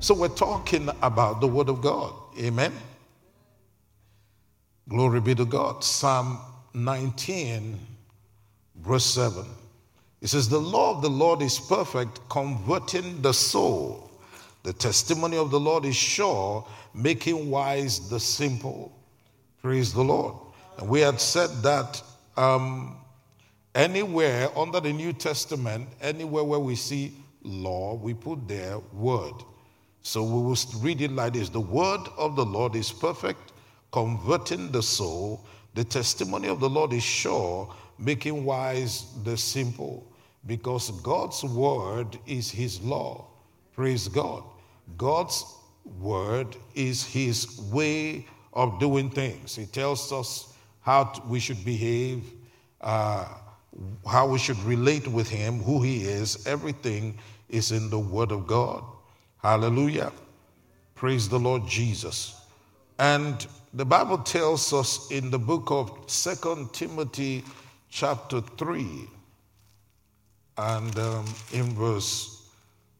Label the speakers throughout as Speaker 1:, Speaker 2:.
Speaker 1: So we're talking about the Word of God. Amen. Glory be to God. Psalm 19, verse 7. It says, The law of the Lord is perfect, converting the soul. The testimony of the Lord is sure, making wise the simple. Praise the Lord. And we had said that um, anywhere under the New Testament, anywhere where we see law, we put there word. So we will read it like this The word of the Lord is perfect, converting the soul. The testimony of the Lord is sure, making wise the simple. Because God's word is his law. Praise God. God's word is his way of doing things. He tells us how we should behave, uh, how we should relate with him, who he is. Everything is in the word of God. Hallelujah. Praise the Lord Jesus. And the Bible tells us in the book of Second Timothy, chapter 3, and um, in verse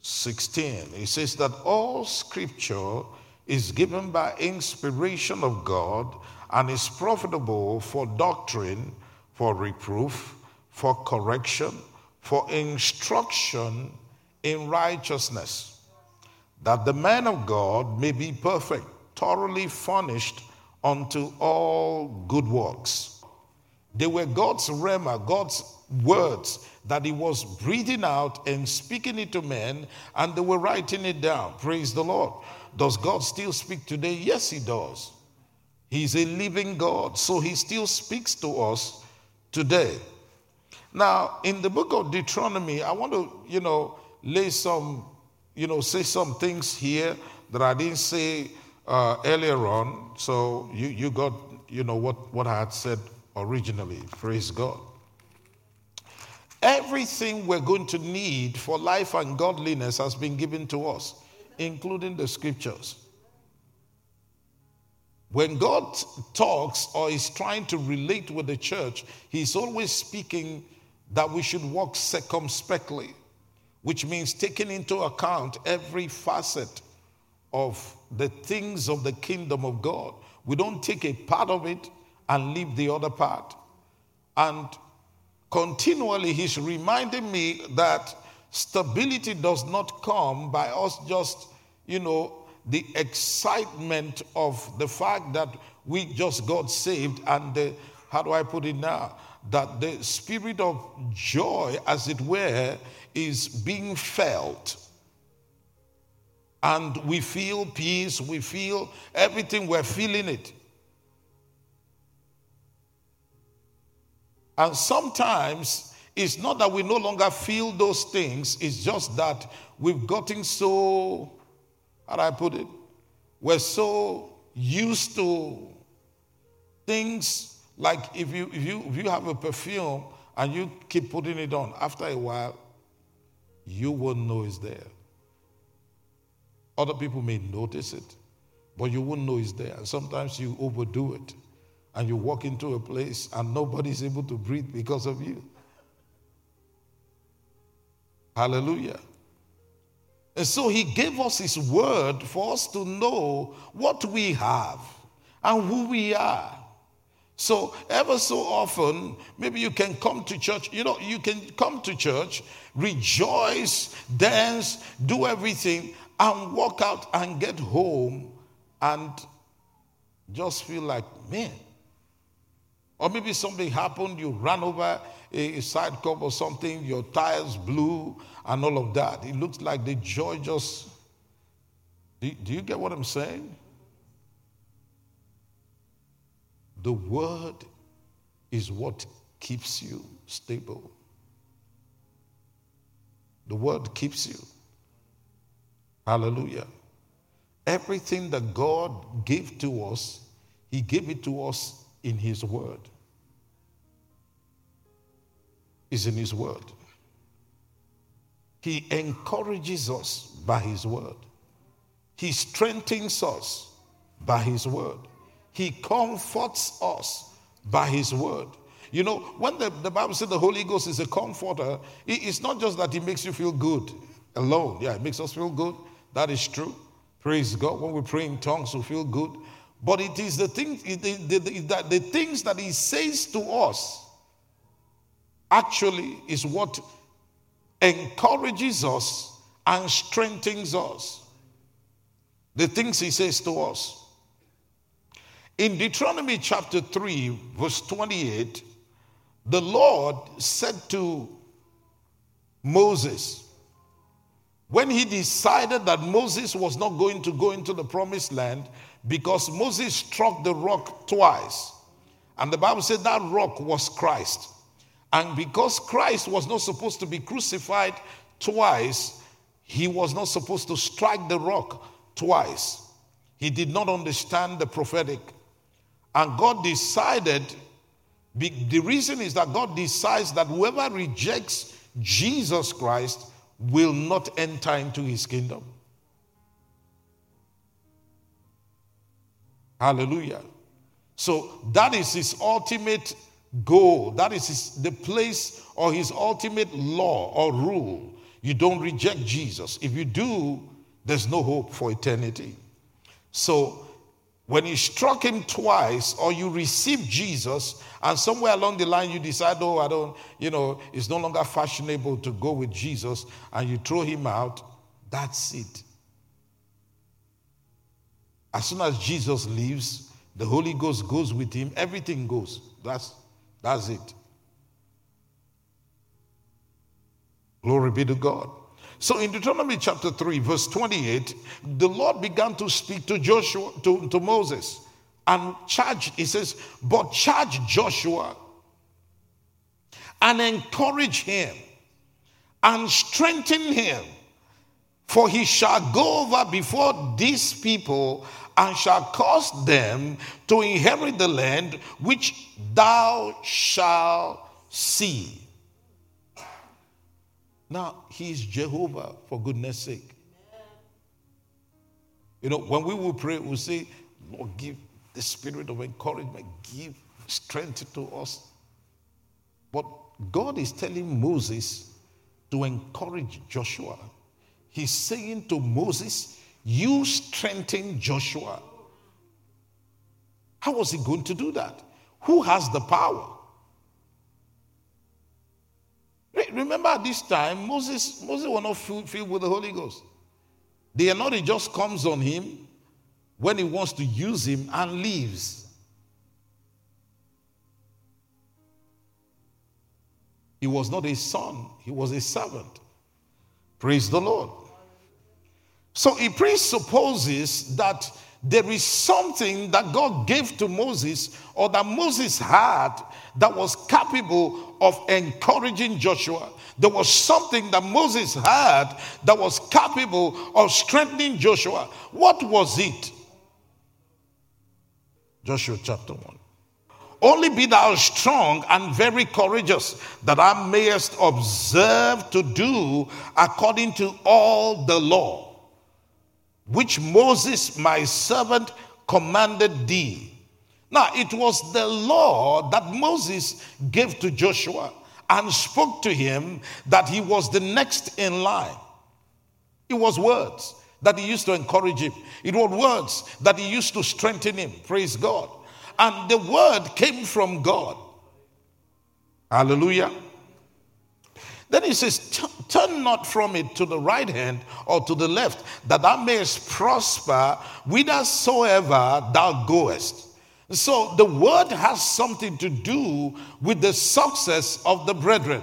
Speaker 1: 16, it says that all scripture is given by inspiration of God and is profitable for doctrine, for reproof, for correction, for instruction in righteousness that the man of God may be perfect, thoroughly furnished unto all good works. They were God's rhema, God's words that He was breathing out and speaking it to men, and they were writing it down. Praise the Lord. Does God still speak today? Yes, He does. He's a living God, so He still speaks to us today. Now, in the book of Deuteronomy, I want to, you know, lay some you know, say some things here that I didn't say uh, earlier on. So you, you got, you know, what, what I had said originally. Praise God. Everything we're going to need for life and godliness has been given to us, including the scriptures. When God talks or is trying to relate with the church, He's always speaking that we should walk circumspectly which means taking into account every facet of the things of the kingdom of God. We don't take a part of it and leave the other part. And continually, he's reminding me that stability does not come by us just, you know, the excitement of the fact that we just got saved and the, how do I put it now? That the spirit of joy, as it were, is being felt. And we feel peace, we feel everything, we're feeling it. And sometimes it's not that we no longer feel those things, it's just that we've gotten so, how do I put it? We're so used to things like if you, if you, if you have a perfume and you keep putting it on, after a while, you won't know it's there. Other people may notice it, but you won't know it's there. And sometimes you overdo it and you walk into a place and nobody's able to breathe because of you. Hallelujah. And so he gave us his word for us to know what we have and who we are. So, ever so often, maybe you can come to church. You know, you can come to church, rejoice, dance, do everything, and walk out and get home and just feel like, man. Or maybe something happened, you ran over a side curb or something, your tires blew, and all of that. It looks like the joy just. Do, do you get what I'm saying? The word is what keeps you stable. The word keeps you. Hallelujah. Everything that God gave to us, He gave it to us in His word. Is in His word. He encourages us by His word. He strengthens us by His word. He comforts us by His word. You know, when the, the Bible says the Holy Ghost is a comforter, it, it's not just that He makes you feel good alone. Yeah, it makes us feel good. That is true. Praise God. When we pray in tongues, we feel good. But it is the, thing, the, the, the, the things that He says to us actually is what encourages us and strengthens us. The things He says to us. In Deuteronomy chapter 3, verse 28, the Lord said to Moses, when he decided that Moses was not going to go into the promised land because Moses struck the rock twice. And the Bible said that rock was Christ. And because Christ was not supposed to be crucified twice, he was not supposed to strike the rock twice. He did not understand the prophetic. And God decided, the reason is that God decides that whoever rejects Jesus Christ will not enter into his kingdom. Hallelujah. So that is his ultimate goal. That is his, the place or his ultimate law or rule. You don't reject Jesus. If you do, there's no hope for eternity. So when you struck him twice or you received Jesus and somewhere along the line you decide, oh, I don't, you know, it's no longer fashionable to go with Jesus and you throw him out, that's it. As soon as Jesus leaves, the Holy Ghost goes with him, everything goes. That's, that's it. Glory be to God. So in Deuteronomy chapter 3, verse 28, the Lord began to speak to Joshua, to, to Moses, and charged, he says, but charge Joshua and encourage him and strengthen him, for he shall go over before these people and shall cause them to inherit the land which thou shalt see. Now, He is Jehovah, for goodness sake. You know, when we will pray, we'll say, Lord, give the spirit of encouragement, give strength to us. But God is telling Moses to encourage Joshua. He's saying to Moses, You strengthen Joshua. How was he going to do that? Who has the power? Remember at this time, Moses, Moses was not filled with the Holy Ghost. The anointing just comes on him when he wants to use him and leaves. He was not a son, he was a servant. Praise the Lord. So it presupposes that there is something that God gave to Moses or that Moses had that was capable of encouraging Joshua. There was something that Moses had that was capable of strengthening Joshua. What was it? Joshua chapter 1. Only be thou strong and very courageous, that thou mayest observe to do according to all the law which Moses, my servant, commanded thee. Now, it was the law that Moses gave to Joshua and spoke to him that he was the next in line. It was words that he used to encourage him, it was words that he used to strengthen him. Praise God. And the word came from God. Hallelujah. Then he says, Turn not from it to the right hand or to the left, that thou mayest prosper whithersoever thou goest. So the word has something to do with the success of the brethren,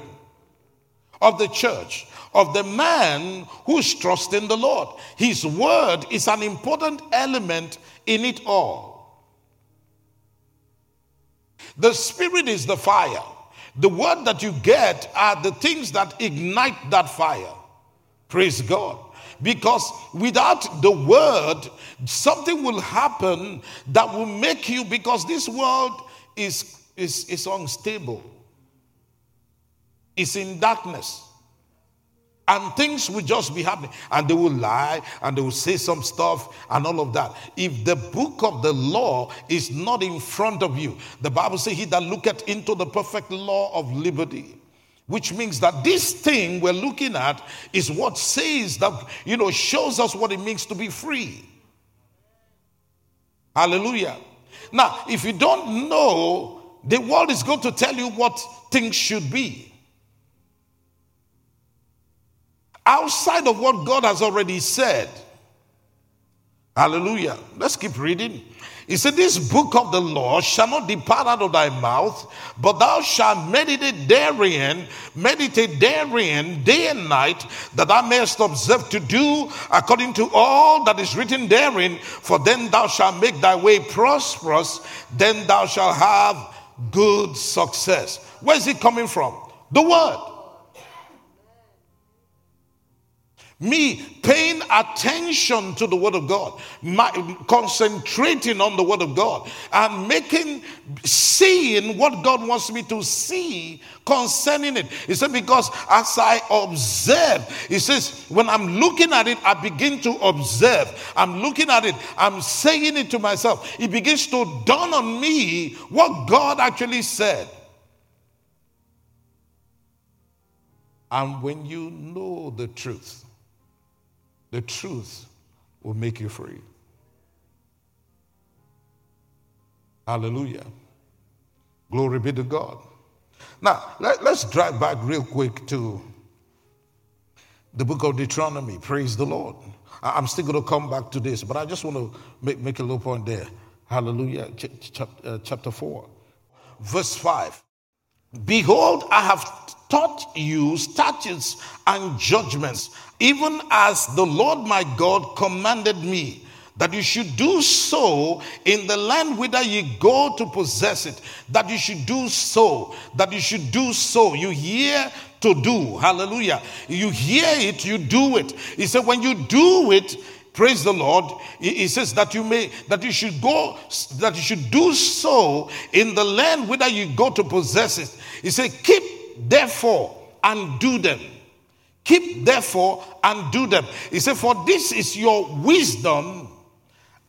Speaker 1: of the church, of the man who's trusting the Lord. His word is an important element in it all. The spirit is the fire. The word that you get are the things that ignite that fire. Praise God. Because without the word, something will happen that will make you, because this world is, is, is unstable, it's in darkness and things will just be happening and they will lie and they will say some stuff and all of that if the book of the law is not in front of you the bible says he that looketh into the perfect law of liberty which means that this thing we're looking at is what says that, you know, shows us what it means to be free. Hallelujah. Now, if you don't know, the world is going to tell you what things should be. Outside of what God has already said. Hallelujah. Let's keep reading. He said, This book of the law shall not depart out of thy mouth, but thou shalt meditate therein, meditate therein day and night, that thou mayest observe to do according to all that is written therein, for then thou shalt make thy way prosperous, then thou shalt have good success. Where is it coming from? The word. Me paying attention to the Word of God, my, concentrating on the Word of God, and making, seeing what God wants me to see concerning it. He said, Because as I observe, he says, when I'm looking at it, I begin to observe. I'm looking at it, I'm saying it to myself. It begins to dawn on me what God actually said. And when you know the truth, the truth will make you free. Hallelujah. Glory be to God. Now, let, us drive back real quick to the book of Deuteronomy. Praise the Lord. I, am still going to come back to this, but I just want to make, make a little point there. Hallelujah. Ch- ch- uh, chapter 4, verse 5. Behold, I have taught you statutes and judgments, even as the Lord my God commanded me, that you should do so in the land whither ye go to possess it, that you should do so, that you should do so. You hear to do, hallelujah. You hear it, you do it. He said, when you do it, praise the lord he says that you may that you should go that you should do so in the land whither you go to possess it he said keep therefore and do them. Keep therefore and do them. He said, For this is your wisdom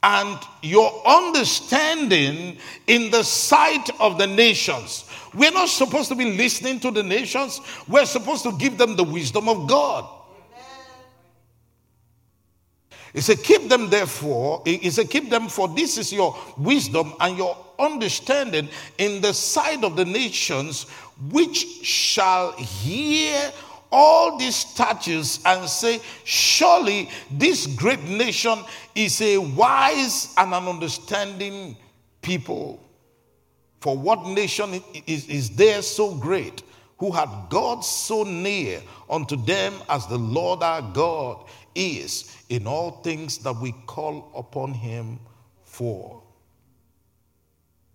Speaker 1: and your understanding in the sight of the nations. We're not supposed to be listening to the nations, we're supposed to give them the wisdom of God. He said, Keep them therefore. He said, Keep them, for this is your wisdom and your understanding in the sight of the nations, which shall hear all these statutes and say, Surely this great nation is a wise and an understanding people. For what nation is, is there so great who had God so near unto them as the Lord our God is in all things that we call upon him for?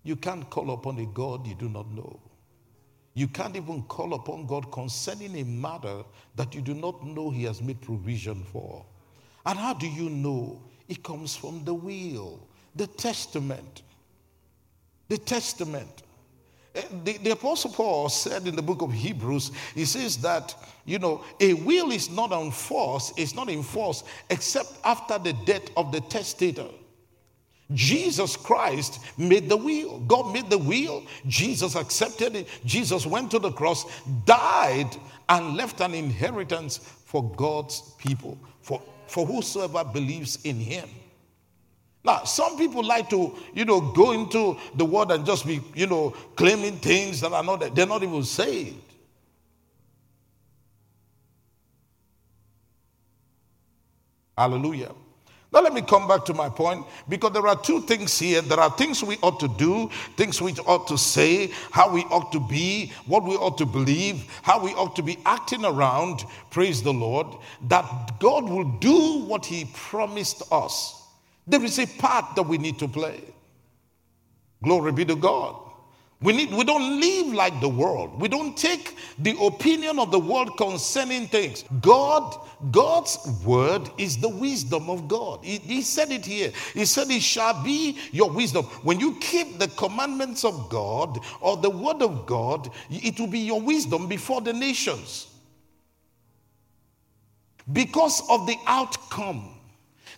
Speaker 1: You can't call upon a God you do not know. You can't even call upon God concerning a matter that you do not know He has made provision for. And how do you know? It comes from the will, the testament. The testament. Eh, the, the, Apostle Paul said in the book of Hebrews, he says that, you know, a will is not enforced, it's not enforced except after the death of the testator. Jesus Christ made the will. God made the will. Jesus accepted it. Jesus went to the cross, died, and left an inheritance for God's people, for, for whosoever believes in him. Now, some people like to, you know, go into the world and just be, you know, claiming things that are not, they're not even saved. Hallelujah. Now, let me come back to my point because there are two things here. There are things we ought to do, things we ought to say, how we ought to be, what we ought to believe, how we ought to be acting around, praise the Lord, that God will do what He promised us. There is a part that we need to play. Glory be to God. We, need, we don't live like the world. We don't take the opinion of the world concerning things. God, God's word is the wisdom of God. He, he said it here. He said, It shall be your wisdom. When you keep the commandments of God or the word of God, it will be your wisdom before the nations. Because of the outcome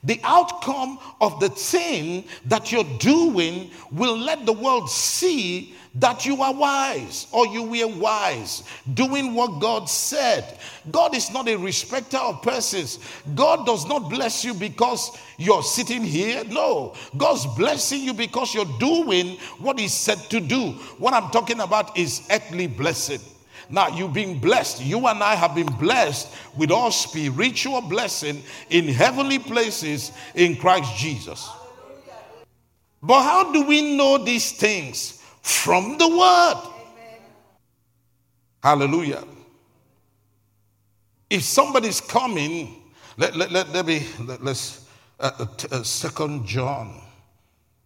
Speaker 1: The outcome of the thing that you're doing will let the world see that you are wise or you were wise doing what God said. God is not a respecter of persons. God does not bless you because you're sitting here. No, God's blessing you because you're doing what He said to do. What I'm talking about is earthly blessing. Now, you've been blessed. You and I have been blessed with all spiritual blessing in heavenly places in Christ Jesus. But how do we know these things? From the Word. Amen. Hallelujah. If somebody's coming, let, let, let, let me, let, us uh, uh, uh, Second John.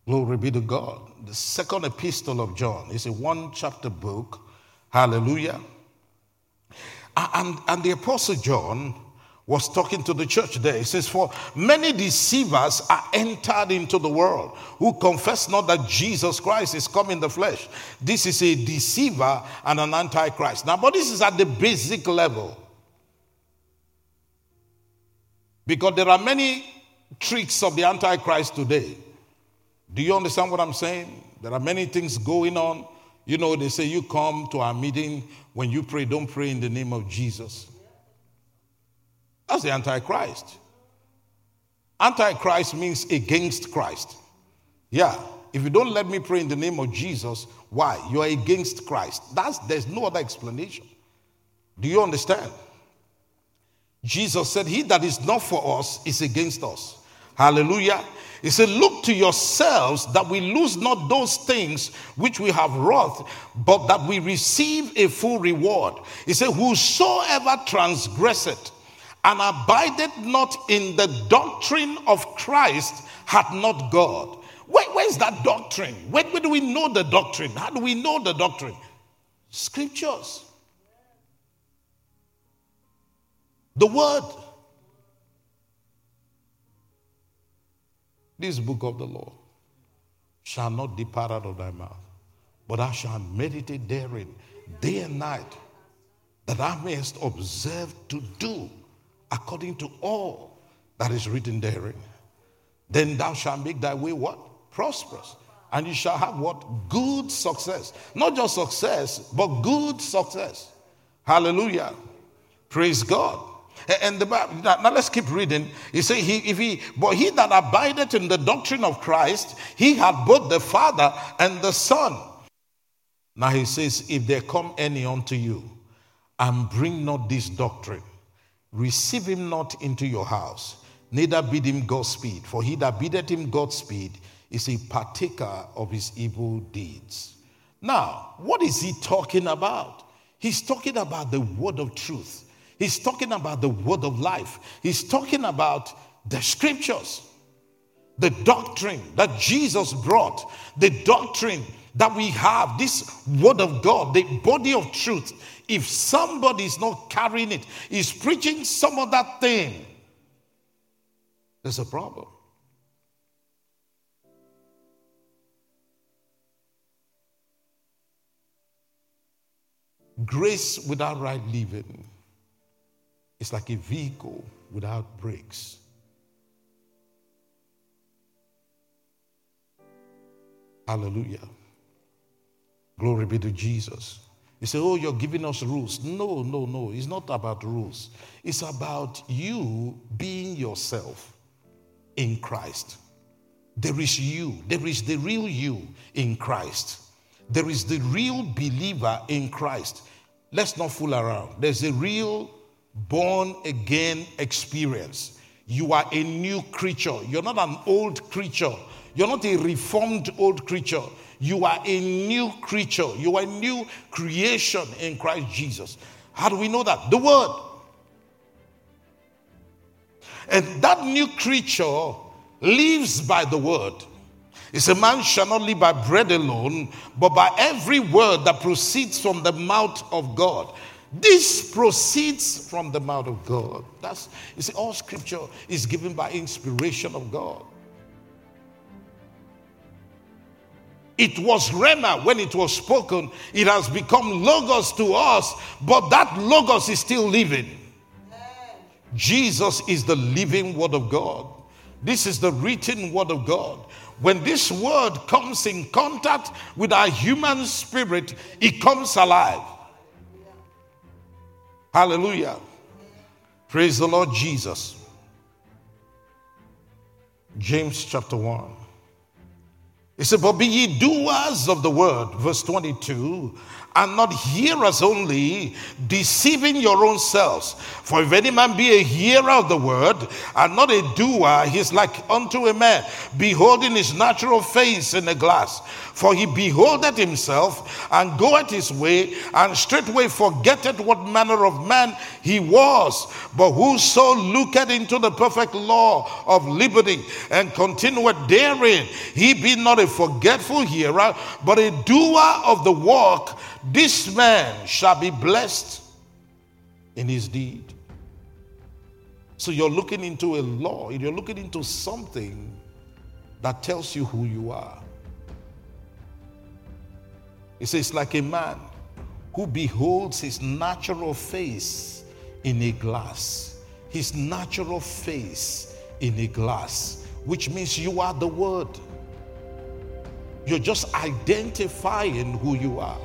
Speaker 1: Glory be to God. The second epistle of John is a one chapter book Hallelujah. And, and the Apostle John was talking to the church there. He says, For many deceivers are entered into the world who confess not that Jesus Christ is come in the flesh. This is a deceiver and an antichrist. Now, but this is at the basic level. Because there are many tricks of the antichrist today. Do you understand what I'm saying? There are many things going on you know, they say you come to our meeting when you pray, don't pray in the name of Jesus. That's the Antichrist. Antichrist means against Christ. Yeah. If you don't let me pray in the name of Jesus, why? You are against Christ. That's there's no other explanation. Do you understand? Jesus said, He that is not for us is against us. Hallelujah. He said, Look to yourselves that we lose not those things which we have wrought, but that we receive a full reward. He said, Whosoever transgresseth and abideth not in the doctrine of Christ hath not God. Where, where's that doctrine? Where, where do we know the doctrine? How do we know the doctrine? Scriptures. The word. This book of the law shall not depart out of thy mouth, but thou shalt meditate therein day and night, that thou mayest observe to do according to all that is written therein. Then thou shalt make thy way what? Prosperous. And you shall have what? Good success. Not just success, but good success. Hallelujah. Praise God. And the now, now let's keep reading. He said, he, if he, but he that abideth in the doctrine of Christ, he had both the Father and the Son. Now he says, if there come any unto you and bring not this doctrine, receive him not into your house, neither bid him Godspeed. For he that biddeth him Godspeed is a partaker of his evil deeds. Now, what is he talking about? He's talking about the word of truth. He's talking about the word of life. He's talking about the scriptures, the doctrine that Jesus brought, the doctrine that we have, this word of God, the body of truth. If somebody is not carrying it, is preaching some other thing, there's a problem. Grace without right living it's like a vehicle without brakes. Hallelujah. Glory be to Jesus. You say, Oh, you're giving us rules. No, no, no. It's not about rules. It's about you being yourself in Christ. There is you. There is the real you in Christ. There is the real believer in Christ. Let's not fool around. There's a real born again experience. You are a new creature. You're not an old creature. You're not a reformed old creature. You are a new creature. You are a new creation in Christ Jesus. How do we know that? The Word. And that new creature lives by the Word. It's a man shall not live by bread alone, but by every word that proceeds from the mouth of God. This proceeds from the mouth of God. That's you see, all scripture is given by inspiration of God. It was Rhema when it was spoken. It has become Logos to us, but that Logos is still living. Jesus is the living Word of God. This is the written word of God. When this word comes in contact with our human spirit, it comes alive. Hallelujah. Praise the Lord Jesus. James chapter 1. He said, But be ye doers of the word, verse 22, and not hearers only, deceiving your own selves. For if any man be a hearer of the word and not a doer, he is like unto a man beholding his natural face in a glass. For he beholdeth himself and goeth his way, and straightway forgetteth what manner of man he was. But whoso looketh into the perfect law of liberty and continueth therein, he be not a forgetful hearer, but a doer of the work this man shall be blessed in his deed. So you're looking into a law, you're looking into something that tells you who you are. It says, like a man who beholds his natural face in a glass. His natural face in a glass, which means you are the Word. You're just identifying who you are.